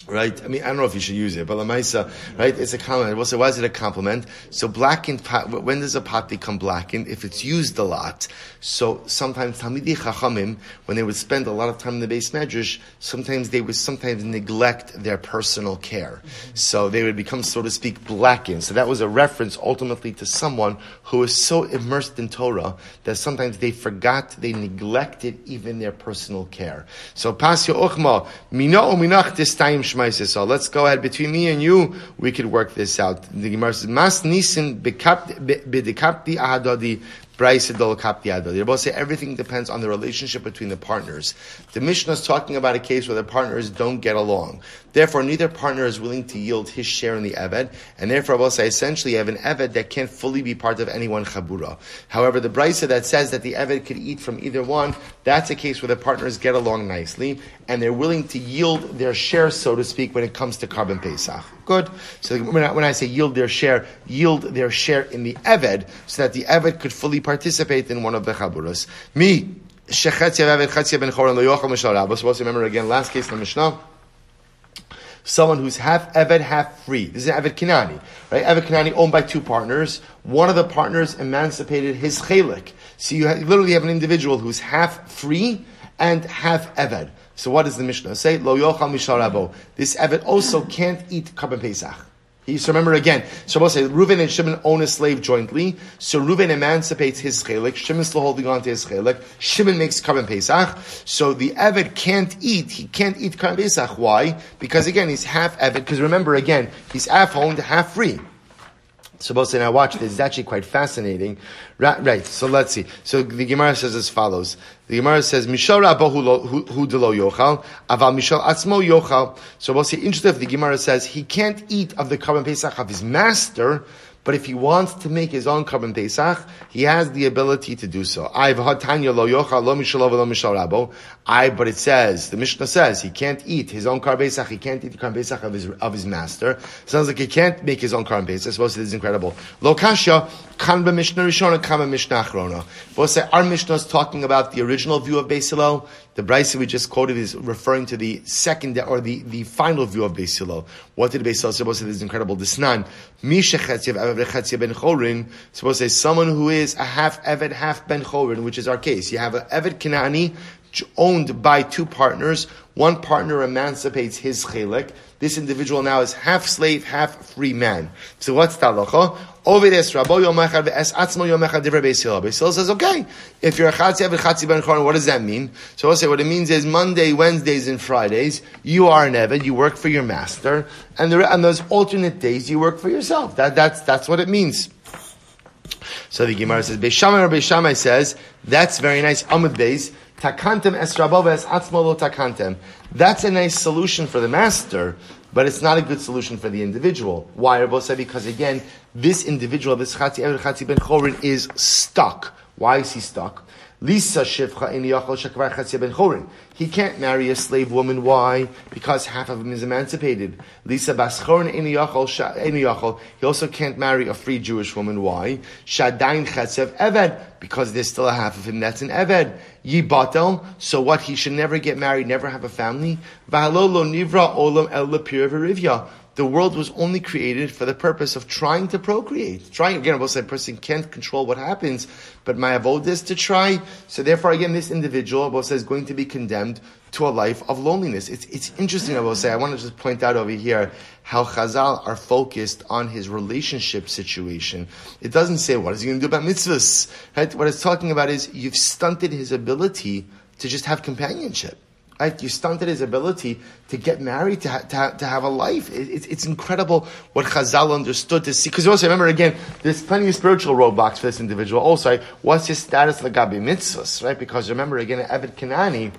right? I mean, I don't know if you should use it, but Lamaisa, right? It's a compliment. We'll why is it a compliment? So blackened pot, when does a pot become blackened? If it's used a lot. So sometimes Talmidei Chachamim, when they would spend a lot of time in the beis medrash, sometimes they would sometimes neglect their personal care. So they would become, so to speak, blackened. So that was a reference ultimately to someone who was so immersed in Torah that sometimes they forgot, they neglected even their personal care. So Pasya Uchma, Mina Minach this time so let's go ahead. Between me and you, we could work this out. The Gemara says, Mas nisin b'dekapti ahadodi they both say everything depends on the relationship between the partners. The Mishnah is talking about a case where the partners don't get along. Therefore, neither partner is willing to yield his share in the Eved, and therefore, I will say, essentially, you have an Eved that can't fully be part of any one Chabura. However, the Brisa that says that the Eved could eat from either one, that's a case where the partners get along nicely, and they're willing to yield their share, so to speak, when it comes to korban Pesach. Good. So when I, when I say yield their share, yield their share in the Eved, so that the Eved could fully participate in one of the Chaburas. Me, Shechetzi Eved Chetzia Ben Mishal Rabbos. Remember again, last case in the Mishnah someone who's half Eved, half free. This is Eved Kinani, right? Eved Kinani owned by two partners. One of the partners emancipated his chelik. So you, literally have an individual who's half free and half Eved. So what does the Mishnah say? Lo yochal misharabo. This Eved also can't eat Karban Pesach. He, so remember again, Shabbos say Reuven and Shimon own a slave jointly. So Reuven emancipates his chelik. Shimon's still holding on to his chelik. Shimon makes Karban Pesach. So the Eved can't eat. He can't eat Karban Pesach. Why? Because again, he's half Eved. Because remember again, he's half owned, half free. Supposed to now watch this. It's actually quite fascinating. Right, right. So let's see. So the Gemara says as follows. The Gemara says, Mishal Rabbahu hu delo yochal, aval Mishal atzmo yochal. So we'll see, interesting the Gemara says, he can't eat of the Karban Pesach of his master, but if he wants to make his own Karban Pesach, he has the ability to do so. I, but it says, the Mishnah says, he can't eat his own Karban Pesach, he can't eat the Karban Pesach of his, of his master. Sounds like he can't make his own Karban Pesach. Suppose this is incredible. Lo kasha, kan Mishnah Rishona, kan Mishnah Achrona. We'll say, our Mishnah is talking about the original view of Beis Hillel. The Brisa we just quoted is referring to the second or the, the final view of Beis Hillel. What did Beis Hillel say? To this incredible Disnan. Misha Chetziev ben Chorin. Supposed to say someone who is a half Eved, half Ben Chorin, which is our case. You have an Eved Kanani owned by two partners. One partner emancipates his chelik. This individual now is half slave, half free man. So what's talacha? Over this, Rabbo Yom Echad ve'es atzmo Yom Echad divrei Beis Hillel. Beis Hillel says, okay, if you're a chatzi eved chatzi ben choron, what does that mean? So I'll say what it means is Monday, Wednesdays, and Fridays, you are an eved, you work for your master, and and those alternate days, you work for yourself. That, that's, that's what it means. So the Gemara says, Beishamai or Beishamai says, that's very nice, Amud Beis, Takantem es es atzmolo takantem. That's a nice solution for the master, but it's not a good solution for the individual. Why, Rabbi said? Because again, this individual, this Chatzi Eved Chatzi Ben Chorin, is stuck. Why is he stuck? Lisa Shivcha in Yachol Shakvar Chatzia Ben Chorin. He can't marry a slave woman. Why? Because half of him is emancipated. Lisa Baschorin in Yachol. He also can't marry a free Jewish woman. Why? Shadain Chatzev Eved. Because there's still a half of him that's an Eved. Yibatel. So what? He should never get married, never have a family. V'halolo nivra olam el the world was only created for the purpose of trying to procreate. Trying again, we'll say a person can't control what happens, but my avod is to try. So therefore, again, this individual, we'll say, is going to be condemned to a life of loneliness. It's, it's interesting, I will say. I want to just point out over here how Chazal are focused on his relationship situation. It doesn't say what is he going to do about mitzvahs. Right? What it's talking about is you've stunted his ability to just have companionship. Right? You stunted his ability to get married, to, ha- to, ha- to have a life. It, it's, it's incredible what Chazal understood to see. Because also, remember again, there's plenty of spiritual roadblocks for this individual. Also, what's his status Gabi mitzvahs, right? Because remember again, Eved Kanani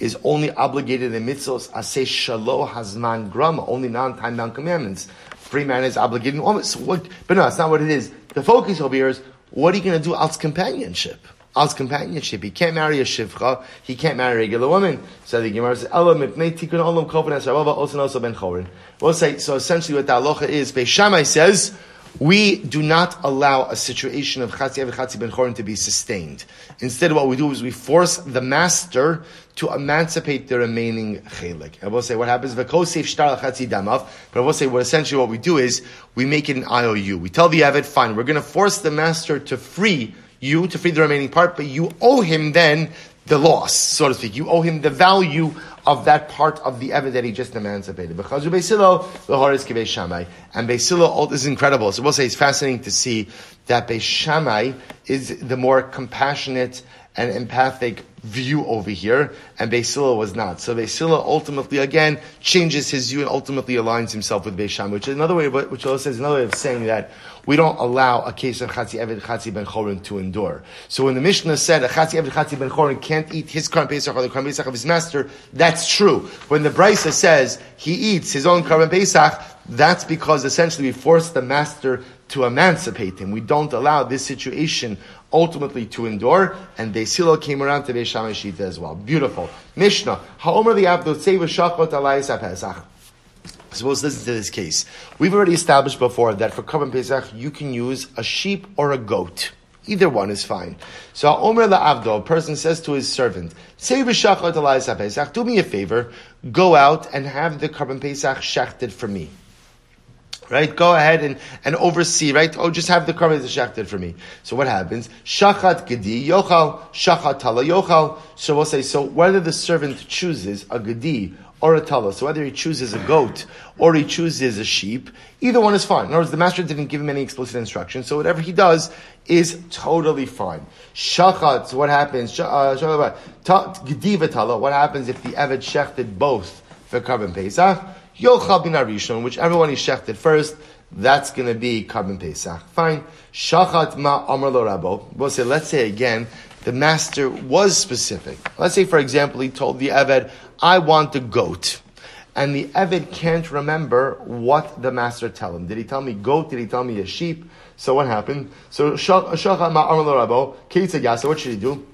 is only obligated in mitzvahs asay shalo hazman grama, only non-time, non-commandments. Free man is obligated in so what, but no, that's not what it is. The focus over here is, what are you going to do as companionship? As companionship. He can't marry a shivcha. He can't marry a regular woman. So the Gemara says, "Elam mipnei tikun olam koven esarava also also ben chorin." We'll say so. Essentially, what the halacha is, Beishamai says. We do not allow a situation of Chatzi Chatzi Ben Chorin to be sustained. Instead, what we do is we force the master to emancipate the remaining chelik. I will say what happens, V'kosef shtar Chatzi Damav, but I will say what essentially what we do is we make it an IOU. We tell the Avid, fine, we're going to force the master to free you to free the remaining part, but you owe him then the loss, so to speak. You owe him the value of that part of the Eved that he just emancipated. And Beis Hillel is incredible. So we'll say it's fascinating to see that Beis Shammai is the more compassionate and empathic view over here, and Beis Hillel was not. So Beis Hillel ultimately again changes his view and ultimately aligns himself with Beisham, which is another way, which also is another way of saying that we don't allow a case of Chatzi Eved Chatzi Ben Chorin to endure. So when the Mishnah said a Chatzi Eved Chatzi Ben Chorin can't eat his Karban Pesach or the Karban Pesach of his master, that's true. When the Brisa says he eats his own Karban Pesach, that's because essentially we force the master to emancipate him. We don't allow this situation ultimately to endure, and Beis Hillel came around to Beisham Shita as well. Beautiful. Mishnah. Ha'omer the Abdul Seva Shachot Alayis HaPesach. Suppose listen to this case. We've already established before that for Korban Pesach you can use a sheep or a goat. Either one is fine. So Omer Avdo, a person says to his servant, Say Pesach, do me a favor, go out and have the Korban Pesach shechted for me. Right? Go ahead and, and oversee, right? Oh, just have the Korban Pesach shechted for me. So what happens? Shachat Gedi Yochal, Shachat Tala Yochal. So we'll say, so whether the servant chooses a Gedi or a tala. So whether he chooses a goat or he chooses a sheep, either one is fine. In other words, the master didn't give him any explicit instructions, so whatever he does is totally fine. Shachat, what happens? Uh, Gediva tala, what happens if the Eved shechted both for Korban Pesach? Yochal bin Arishon, whichever one he shechted first, that's going to be Korban Pesach. Fine. Shachat ma amar lo rabo. We'll say, let's say again, the master was specific. Let's say, for example, he told the Eved, I want a goat. And the Eved can't remember what the master tell him. Did he tell me goat? Did he tell me a sheep? So what happened? So Shachat ma'amar rabo. What should he do?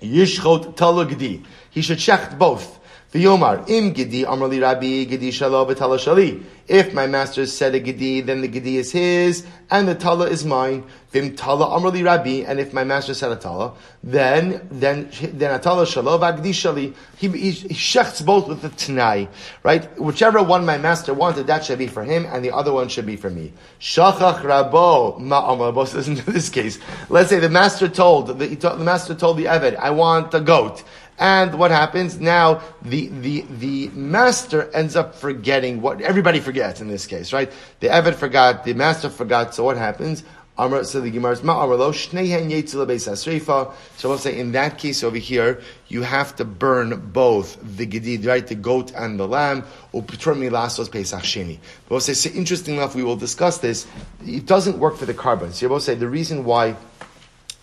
Talugdi. He should check both. The Yomar, im gidi amrli rabbi gidi shalo b'tala shali. If my master said a gidi, then the gidi is his, and the tala is mine. Vim tala amrli rabbi, and if my master said a tala, then then then a tala shalo v'agdi shali. He, he, he shechts both with the t'nai, right? Whichever one my master wanted, that should be for him, and the other one should be for me. Shachach rabo ma amrabo. Listen to this case. Let's say the master told the, the master told the Eved, I want a goat. And what happens now? The the the master ends up forgetting what everybody forgets in this case, right? The Eved forgot, the master forgot. So what happens? So the Gemara is ma'amrlo shneihen So we'll say in that case over here, you have to burn both the gedid, right, the goat and the lamb. Pesach sheni. We'll say, so interesting enough, we will discuss this. It doesn't work for the korban. So we'll say the reason why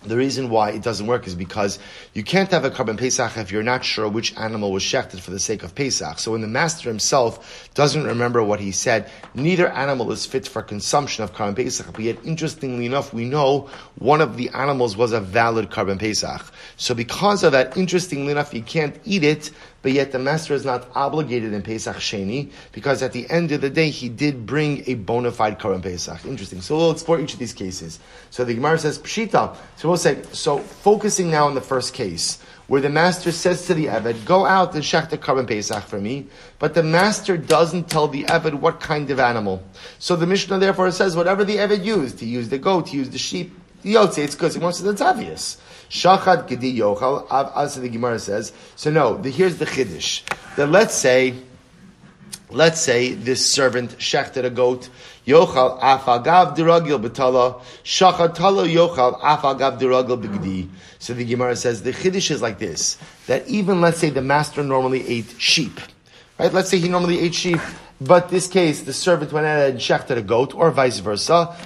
the reason why it doesn't work is because you can't have a korban Pesach if you're not sure which animal was shechted for the sake of Pesach. So when the master himself doesn't remember what he said, neither animal is fit for consumption of korban Pesach. But yet, interestingly enough, we know one of the animals was a valid korban Pesach. So because of that, interestingly enough, you can't eat it but yet the master is not obligated in Pesach Sheni because at the end of the day he did bring a bona fide Korban Pesach. Interesting. So we'll explore each of these cases. So the Gemara says Pshita. So we'll say so. Focusing now on the first case where the master says to the Eved, "Go out and shech the Korban Pesach for me," but the master doesn't tell the Eved what kind of animal. So the Mishnah therefore says whatever the Eved used, he used the goat, he used the sheep. Yotze, it's good. He wants to. It's obvious. Shachad Gedi Yochal, as the Gemara says. So no, the, here's the Chiddush. That let's say, let's say this servant shechted a goat. Yochal afagav diragil betala. Shachad tala yochal afagav diragil begdi. So the Gemara says the Chiddush is like this. That even let's say the master normally ate sheep. Right? Let's say he normally ate sheep. But this case, the servant went ahead and shechted a goat, or vice versa.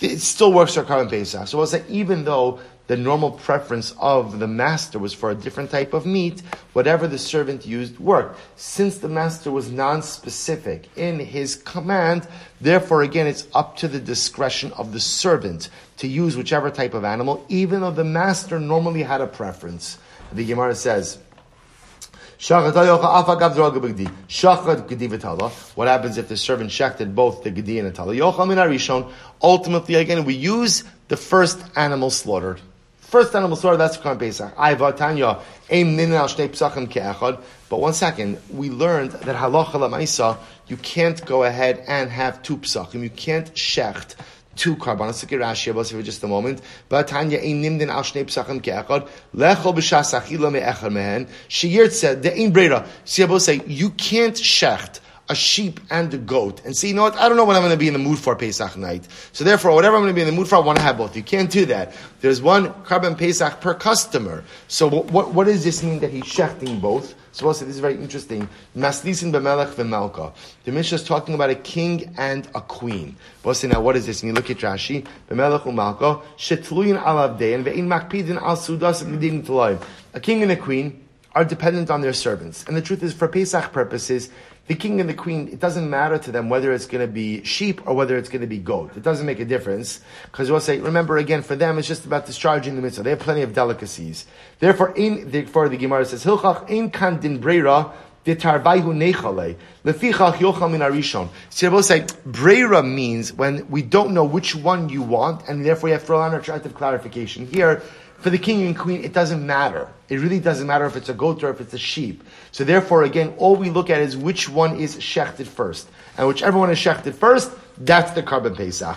It still works for Korban Pesach. So we'll say even though the normal preference of the master was for a different type of meat, whatever the servant used worked. Since the master was non-specific in his command, therefore again it's up to the discretion of the servant to use whichever type of animal, even though the master normally had a preference. The Gemara says, what happens if the servant shechted both the gedi and the tala? Ultimately, again, we use the first animal slaughtered. First animal slaughter, that's Korban Pesach. Ayva Tanya, aim ninin al shnei ke'echad. But one second, we learned that halacha la'maisa, you can't go ahead and have two psachim. You can't shecht two karbanos. Look at Rashi about for just a moment. But Tanya aim nimdin al shnei psachim ke'echad. Lechol b'shas achila me'echad mehen. Shiyirtze, the aim brera. See, say, you can't shecht a sheep and a goat and say, you know what, I don't know what I'm going to be in the mood for Pesach night. So therefore, whatever I'm going to be in the mood for, I want to have both. You can't do that. There's one korban Pesach per customer. So what, what, what does this mean that he's shechting both? So we'll this is very interesting. Maslisin b'melech v'malka. The Mishnah is talking about a king and a queen. Say now what is this? mean? look at Rashi. B'melech u'malka. Shetluyin alav dein ve'in makpidin al sudas A king and a queen are dependent on their servants. And the truth is, for Pesach purposes, the king and the queen, it doesn't matter to them whether it's going to be sheep or whether it's going to be goat. It doesn't make a difference. Because we'll say, remember again, for them, it's just about discharging the mitzvah. They have plenty of delicacies. Therefore, in, therefore the Gemara says, Hilchach in kan din breira, Ditarvaihu nechale. Lefichach yochal min arishon. So we'll say, breira means when we don't know which one you want, and therefore you have to rely on retroactive clarification. Here, for the king and queen, it doesn't matter. It really doesn't matter if it's a goat or if it's a sheep. So therefore, again, all we look at is which one is shechted first. And whichever one is shechted first, that's the korban Pesach.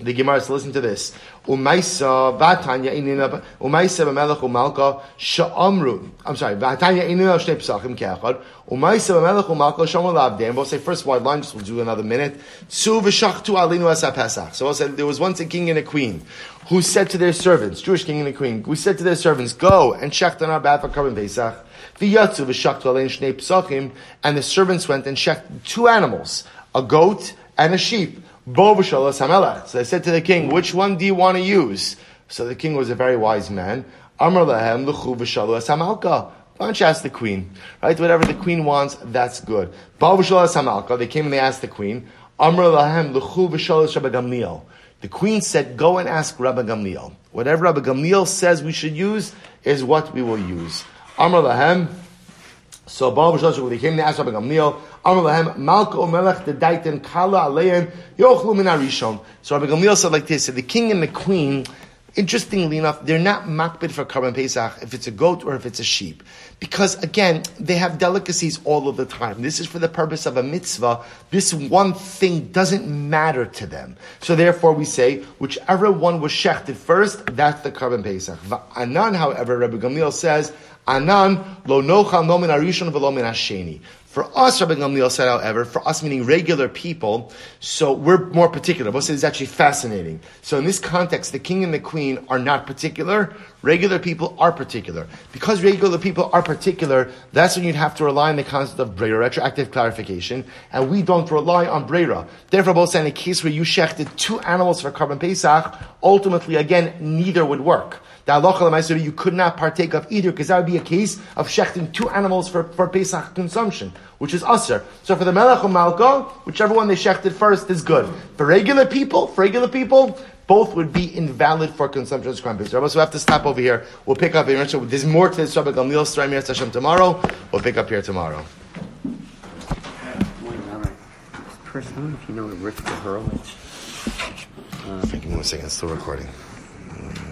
The Gemara says, listen to this. Umaisa vatanya inina umaisa b'melech umalka sha'amru. I'm sorry. Vatanya inina shnei pesachim keachad. Umaisa b'melech umalka sha'amru lavdem. We'll say first wide. Just we'll do another minute. Tzu v'shachtu alinu asa pesach. So we'll say there was once a king and a queen who said to their servants, Jewish king and a queen, who said to their servants, go and check on our behalf for korban pesach. V'yatzu v'shachtu alinu shnei pesachim. And the servants went and checked two animals, a goat and a sheep. So they said to the king, which one do you want to use? So the king was a very wise man. Amr lahem l'chu Why don't you ask the queen? Right? Whatever the queen wants, that's good. They came and they asked the queen. Amr lahem l'chu Gamliel. The queen said, go and ask Rabbi Gamliel. Whatever Rabbi Gamliel says we should use is what we will use. Amr lahem. So Baal when they came to Rabbi Gamliel, Amr lahem malka umelech the daiten kala aleim yochlu min arishon. So Rabbi Gamliel said like this: the king and the queen. Interestingly enough, they're not makbid for korban pesach if it's a goat or if it's a sheep, because again they have delicacies all of the time. This is for the purpose of a mitzvah. This one thing doesn't matter to them, so therefore we say whichever one was shechted first, that's the korban pesach. Anan, however, Rabbi Gamliel says Anan lo nochal nomin arishon min. For us, Rabbi Gamliel said, however, for us meaning regular people, so we're more particular. But it's actually fascinating. So in this context, the king and the queen are not particular. Regular people are particular. Because regular people are particular, that's when you'd have to rely on the concept of brera, retroactive clarification, and we don't rely on brera. Therefore, both in a case where you shechted two animals for korban Pesach, ultimately, again, neither would work the halacha you could not partake of either, because that would be a case of shechting two animals for, for Pesach consumption, which is usher. So for the melech or whichever one they shechted first is good. For regular people, for regular people, both would be invalid for consumption of Krambis. So we have to stop over here. We'll pick up here. There's more to this Rabbi Gamliel story Hashem tomorrow. We'll pick up here tomorrow. Chris, I don't know if you know Rivka Hurlitz. Uh, Thinking one second, still recording.